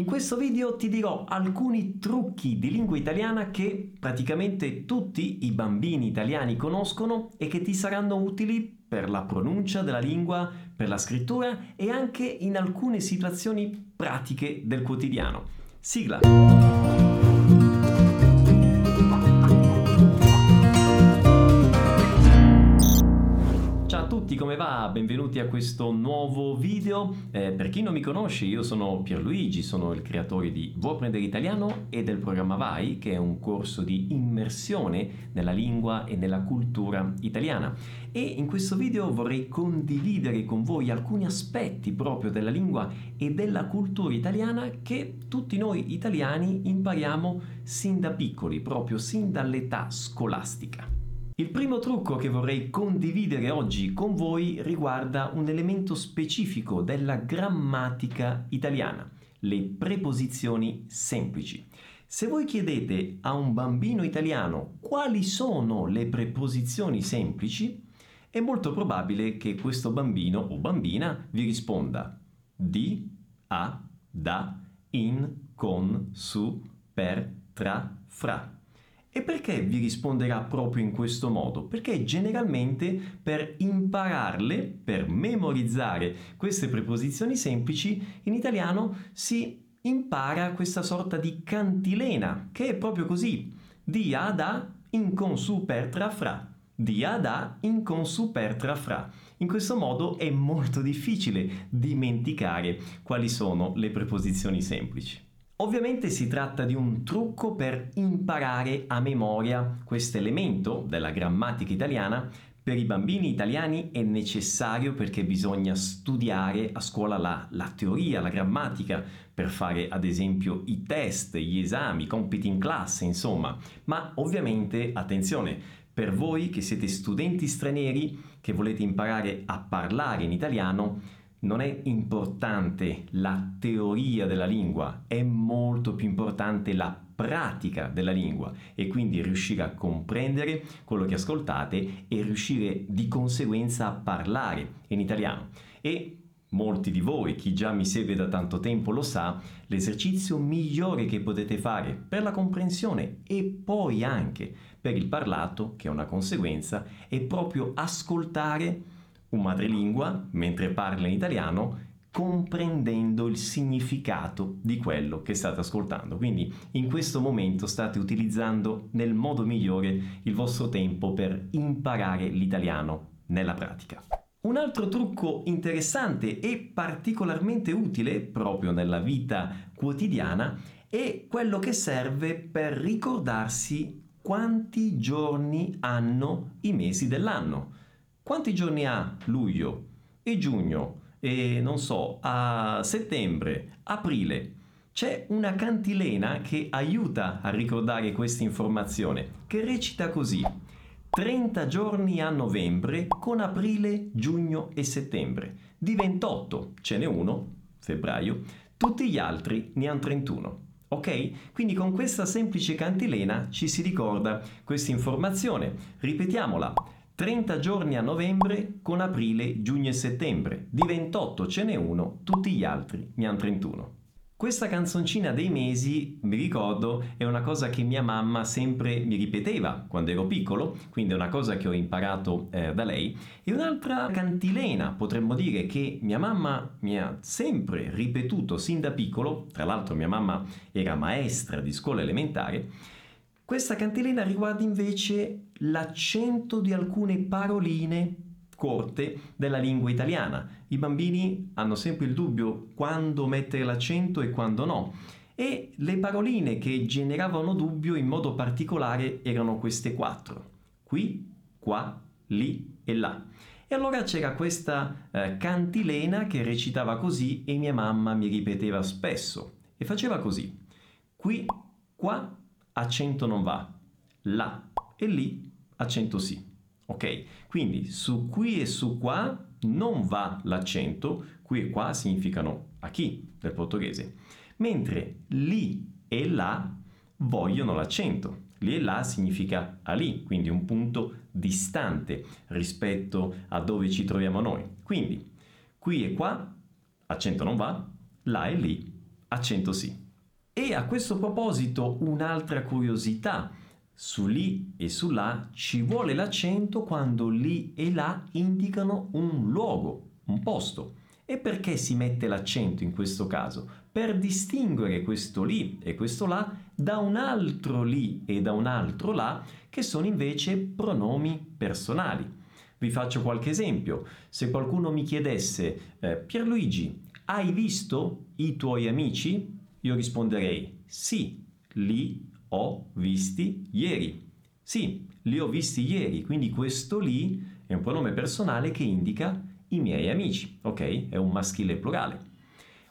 In questo video ti dirò alcuni trucchi di lingua italiana che praticamente tutti i bambini italiani conoscono e che ti saranno utili per la pronuncia della lingua, per la scrittura e anche in alcune situazioni pratiche del quotidiano. Sigla! Come va? Benvenuti a questo nuovo video. Eh, per chi non mi conosce, io sono Pierluigi, sono il creatore di Vuoi prendere italiano e del programma Vai, che è un corso di immersione nella lingua e nella cultura italiana. E in questo video vorrei condividere con voi alcuni aspetti proprio della lingua e della cultura italiana che tutti noi italiani impariamo sin da piccoli, proprio sin dall'età scolastica. Il primo trucco che vorrei condividere oggi con voi riguarda un elemento specifico della grammatica italiana, le preposizioni semplici. Se voi chiedete a un bambino italiano quali sono le preposizioni semplici, è molto probabile che questo bambino o bambina vi risponda di, a, da, in, con, su, per, tra, fra. E perché vi risponderà proprio in questo modo? Perché generalmente per impararle, per memorizzare queste preposizioni semplici, in italiano si impara questa sorta di cantilena, che è proprio così. Di a da in con su per tra fra. A da in con su per tra fra. In questo modo è molto difficile dimenticare quali sono le preposizioni semplici. Ovviamente si tratta di un trucco per imparare a memoria questo elemento della grammatica italiana. Per i bambini italiani è necessario perché bisogna studiare a scuola la, la teoria, la grammatica, per fare ad esempio i test, gli esami, i compiti in classe, insomma. Ma ovviamente, attenzione, per voi che siete studenti stranieri, che volete imparare a parlare in italiano, non è importante la teoria della lingua, è molto più importante la pratica della lingua e quindi riuscire a comprendere quello che ascoltate e riuscire di conseguenza a parlare in italiano. E molti di voi, chi già mi segue da tanto tempo lo sa, l'esercizio migliore che potete fare per la comprensione e poi anche per il parlato, che è una conseguenza, è proprio ascoltare un madrelingua mentre parla in italiano comprendendo il significato di quello che state ascoltando. Quindi in questo momento state utilizzando nel modo migliore il vostro tempo per imparare l'italiano nella pratica. Un altro trucco interessante e particolarmente utile proprio nella vita quotidiana è quello che serve per ricordarsi quanti giorni hanno i mesi dell'anno. Quanti giorni ha luglio e giugno e non so, a settembre, aprile? C'è una cantilena che aiuta a ricordare questa informazione, che recita così. 30 giorni a novembre con aprile, giugno e settembre. Di 28 ce n'è uno, febbraio, tutti gli altri ne hanno 31. Ok? Quindi con questa semplice cantilena ci si ricorda questa informazione. Ripetiamola. 30 giorni a novembre con aprile, giugno e settembre. Di 28 ce n'è uno, tutti gli altri ne hanno 31. Questa canzoncina dei mesi, mi ricordo, è una cosa che mia mamma sempre mi ripeteva quando ero piccolo, quindi è una cosa che ho imparato eh, da lei. E un'altra cantilena, potremmo dire, che mia mamma mi ha sempre ripetuto sin da piccolo, tra l'altro mia mamma era maestra di scuola elementare, questa cantilena riguarda invece l'accento di alcune paroline corte della lingua italiana. I bambini hanno sempre il dubbio quando mettere l'accento e quando no. E le paroline che generavano dubbio in modo particolare erano queste quattro. Qui, qua, lì e là. E allora c'era questa eh, cantilena che recitava così e mia mamma mi ripeteva spesso. E faceva così. Qui, qua, accento non va, là e lì accento sì. Ok? Quindi su qui e su qua non va l'accento, qui e qua significano a chi del portoghese, mentre lì e là vogliono l'accento. Lì e là significa a lì, quindi un punto distante rispetto a dove ci troviamo noi. Quindi qui e qua accento non va, là e lì accento sì. E a questo proposito un'altra curiosità. Su lì e su là ci vuole l'accento quando lì e là indicano un luogo, un posto. E perché si mette l'accento in questo caso? Per distinguere questo lì e questo là da un altro lì e da un altro là che sono invece pronomi personali. Vi faccio qualche esempio. Se qualcuno mi chiedesse, eh, Pierluigi, hai visto i tuoi amici? Io risponderei, sì, li ho visti ieri. Sì, li ho visti ieri, quindi questo lì è un pronome personale che indica i miei amici, ok? È un maschile plurale.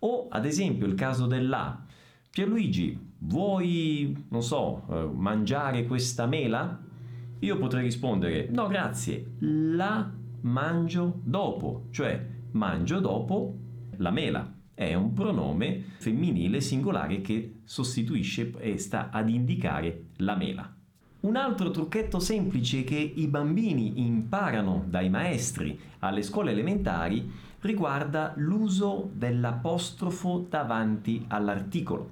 O ad esempio il caso dell'A. Pierluigi, vuoi, non so, eh, mangiare questa mela? Io potrei rispondere, no grazie, la mangio dopo, cioè mangio dopo la mela. È un pronome femminile singolare che sostituisce e sta ad indicare la mela. Un altro trucchetto semplice che i bambini imparano dai maestri alle scuole elementari riguarda l'uso dell'apostrofo davanti all'articolo.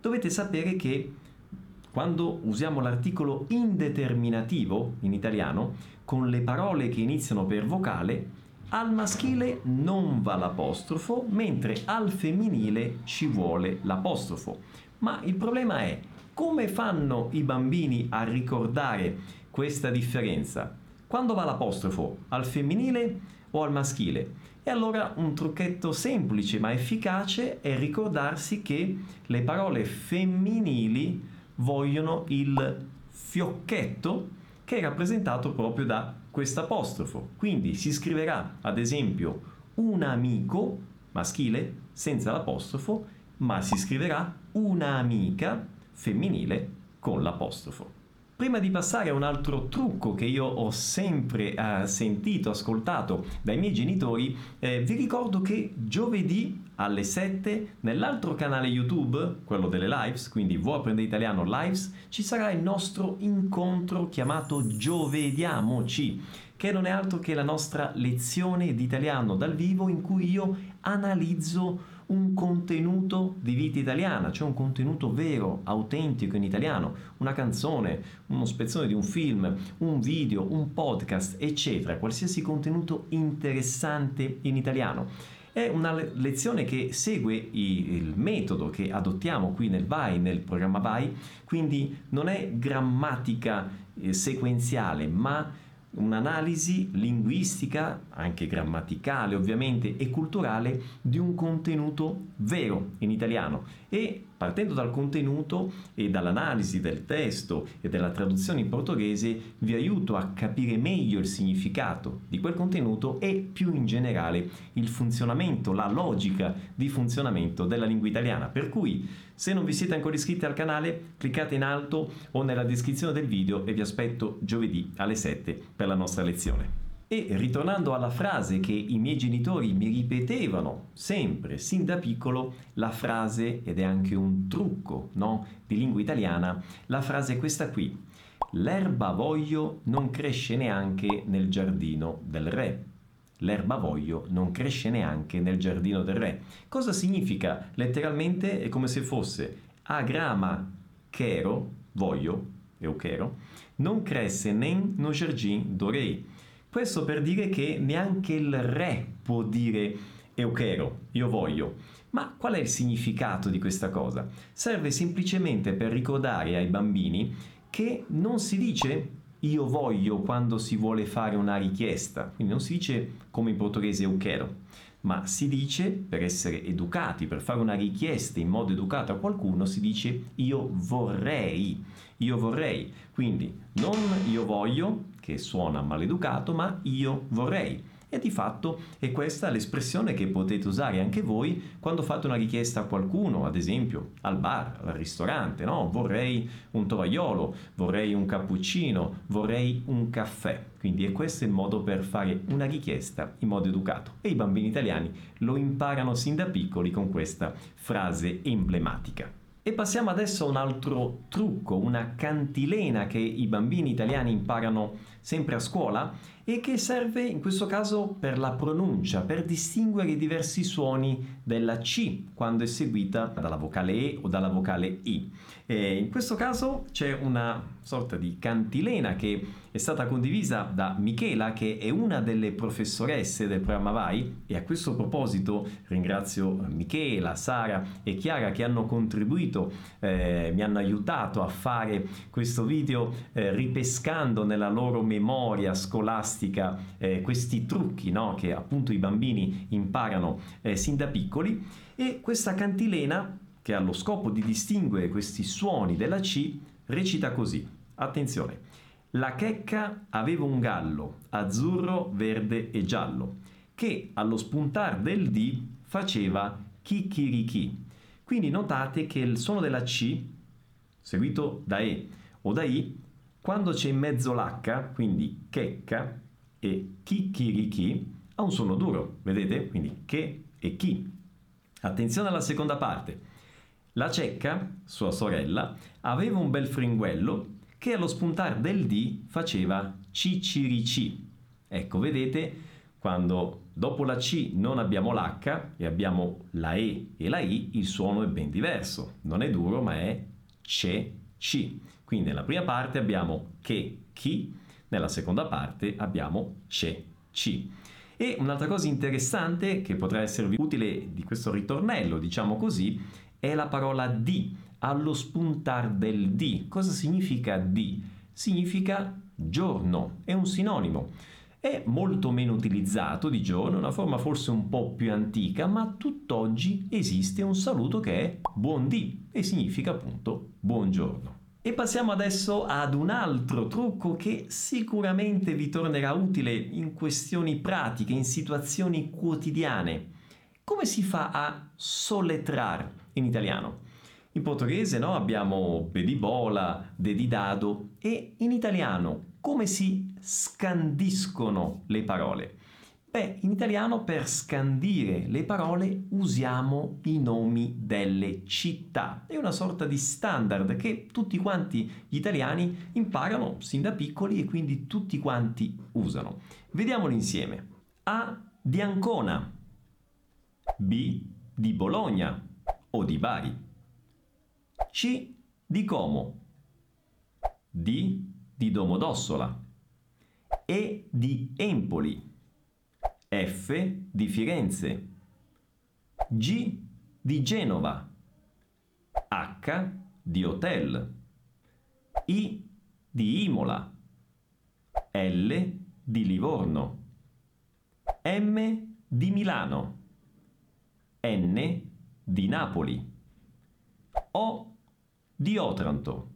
Dovete sapere che quando usiamo l'articolo indeterminativo in italiano, con le parole che iniziano per vocale, al maschile non va l'apostrofo, mentre al femminile ci vuole l'apostrofo. Ma il problema è come fanno i bambini a ricordare questa differenza? Quando va l'apostrofo? Al femminile o al maschile? E allora un trucchetto semplice ma efficace è ricordarsi che le parole femminili vogliono il fiocchetto che è rappresentato proprio da questo apostrofo. Quindi si scriverà ad esempio un amico maschile senza l'apostrofo, ma si scriverà un'amica femminile con l'apostrofo. Prima di passare a un altro trucco che io ho sempre eh, sentito, ascoltato dai miei genitori, eh, vi ricordo che giovedì alle 7 nell'altro canale YouTube, quello delle lives, quindi Vuoi apprendere italiano lives, ci sarà il nostro incontro chiamato Giovediamoci, che non è altro che la nostra lezione di italiano dal vivo in cui io analizzo un contenuto di vita italiana, cioè un contenuto vero, autentico in italiano, una canzone, uno spezzone di un film, un video, un podcast, eccetera, qualsiasi contenuto interessante in italiano. È una lezione che segue il metodo che adottiamo qui nel VAI, nel programma VAI, quindi non è grammatica eh, sequenziale, ma un'analisi linguistica, anche grammaticale ovviamente, e culturale di un contenuto vero in italiano. E partendo dal contenuto e dall'analisi del testo e della traduzione in portoghese vi aiuto a capire meglio il significato di quel contenuto e più in generale il funzionamento, la logica di funzionamento della lingua italiana. Per cui se non vi siete ancora iscritti al canale cliccate in alto o nella descrizione del video e vi aspetto giovedì alle 7 per la nostra lezione. E ritornando alla frase che i miei genitori mi ripetevano sempre, sin da piccolo, la frase, ed è anche un trucco no, di lingua italiana, la frase è questa qui. L'erba voglio non cresce neanche nel giardino del re. L'erba voglio non cresce neanche nel giardino del re. Cosa significa? Letteralmente è come se fosse a grama chero, voglio, euchero, non cresce nen no jardim do rei questo per dire che neanche il re può dire euchero, io voglio. Ma qual è il significato di questa cosa? Serve semplicemente per ricordare ai bambini che non si dice io voglio quando si vuole fare una richiesta, quindi non si dice come in portoghese euchero, ma si dice per essere educati, per fare una richiesta in modo educato a qualcuno, si dice io vorrei, io vorrei, quindi non io voglio, che suona maleducato, ma io vorrei. E di fatto è questa l'espressione che potete usare anche voi quando fate una richiesta a qualcuno, ad esempio al bar, al ristorante, no? Vorrei un tovagliolo, vorrei un cappuccino, vorrei un caffè. Quindi è questo il modo per fare una richiesta in modo educato. E i bambini italiani lo imparano sin da piccoli con questa frase emblematica. E passiamo adesso a un altro trucco, una cantilena che i bambini italiani imparano sempre a scuola e che serve in questo caso per la pronuncia, per distinguere i diversi suoni della C quando è seguita dalla vocale E o dalla vocale I. E in questo caso c'è una sorta di cantilena che è stata condivisa da Michela che è una delle professoresse del programma VAI e a questo proposito ringrazio Michela, Sara e Chiara che hanno contribuito, eh, mi hanno aiutato a fare questo video eh, ripescando nella loro memoria scolastica eh, questi trucchi no? che appunto i bambini imparano eh, sin da piccoli e questa cantilena che ha lo scopo di distinguere questi suoni della C recita così. Attenzione. La checca aveva un gallo azzurro, verde e giallo che allo spuntar del D faceva chicchirichi. Quindi notate che il suono della C seguito da E o da I quando c'è in mezzo l'H, quindi checca e chicchirichi, ha un suono duro, vedete? Quindi che e chi. Attenzione alla seconda parte. La cecca, sua sorella, aveva un bel fringuello che allo spuntar del D faceva cicirici. Ecco, vedete, quando dopo la C non abbiamo l'H e abbiamo la E e la I, il suono è ben diverso. Non è duro, ma è ce, C. Quindi nella prima parte abbiamo che, chi, nella seconda parte abbiamo ce, C. E un'altra cosa interessante che potrà esservi utile di questo ritornello, diciamo così, è la parola di, allo spuntar del di. Cosa significa di? Significa giorno, è un sinonimo. È molto meno utilizzato di giorno, una forma forse un po' più antica, ma tutt'oggi esiste un saluto che è buon di e significa appunto buongiorno. E passiamo adesso ad un altro trucco che sicuramente vi tornerà utile in questioni pratiche, in situazioni quotidiane. Come si fa a soletrare in italiano? In portoghese no, abbiamo bedibola, dedidado e in italiano come si scandiscono le parole? Beh, in italiano per scandire le parole usiamo i nomi delle città. È una sorta di standard che tutti quanti gli italiani imparano sin da piccoli e quindi tutti quanti usano. Vediamoli insieme. A di Ancona, B di Bologna o di Bari, C di Como, D di Domodossola, E di Empoli, F di Firenze, G di Genova, H di Hotel, I di Imola, L di Livorno, M di Milano, N di Napoli, O di Otranto,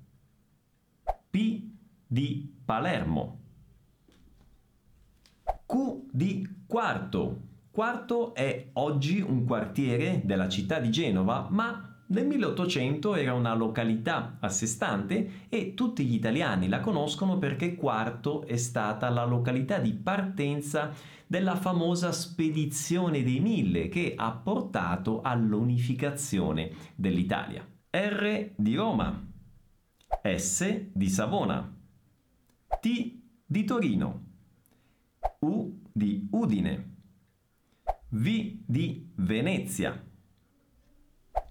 P di Palermo, Q di Quarto. Quarto è oggi un quartiere della città di Genova, ma nel 1800 era una località a sé stante e tutti gli italiani la conoscono perché Quarto è stata la località di partenza della famosa spedizione dei mille che ha portato all'unificazione dell'Italia. R di Roma, S di Savona, T di Torino, U di Udine, V di Venezia,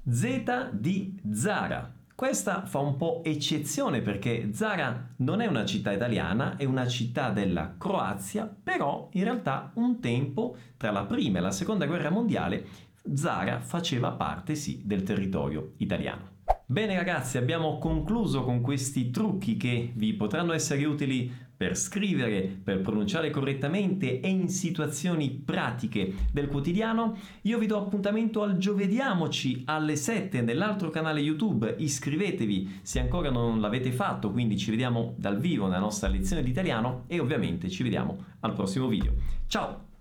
Z di Zara. Questa fa un po' eccezione perché Zara non è una città italiana, è una città della Croazia, però in realtà un tempo, tra la prima e la seconda guerra mondiale, Zara faceva parte sì del territorio italiano. Bene ragazzi, abbiamo concluso con questi trucchi che vi potranno essere utili per scrivere, per pronunciare correttamente e in situazioni pratiche del quotidiano. Io vi do appuntamento al giovediamoci alle 7 nell'altro canale YouTube. Iscrivetevi se ancora non l'avete fatto, quindi ci vediamo dal vivo nella nostra lezione di italiano e ovviamente ci vediamo al prossimo video. Ciao!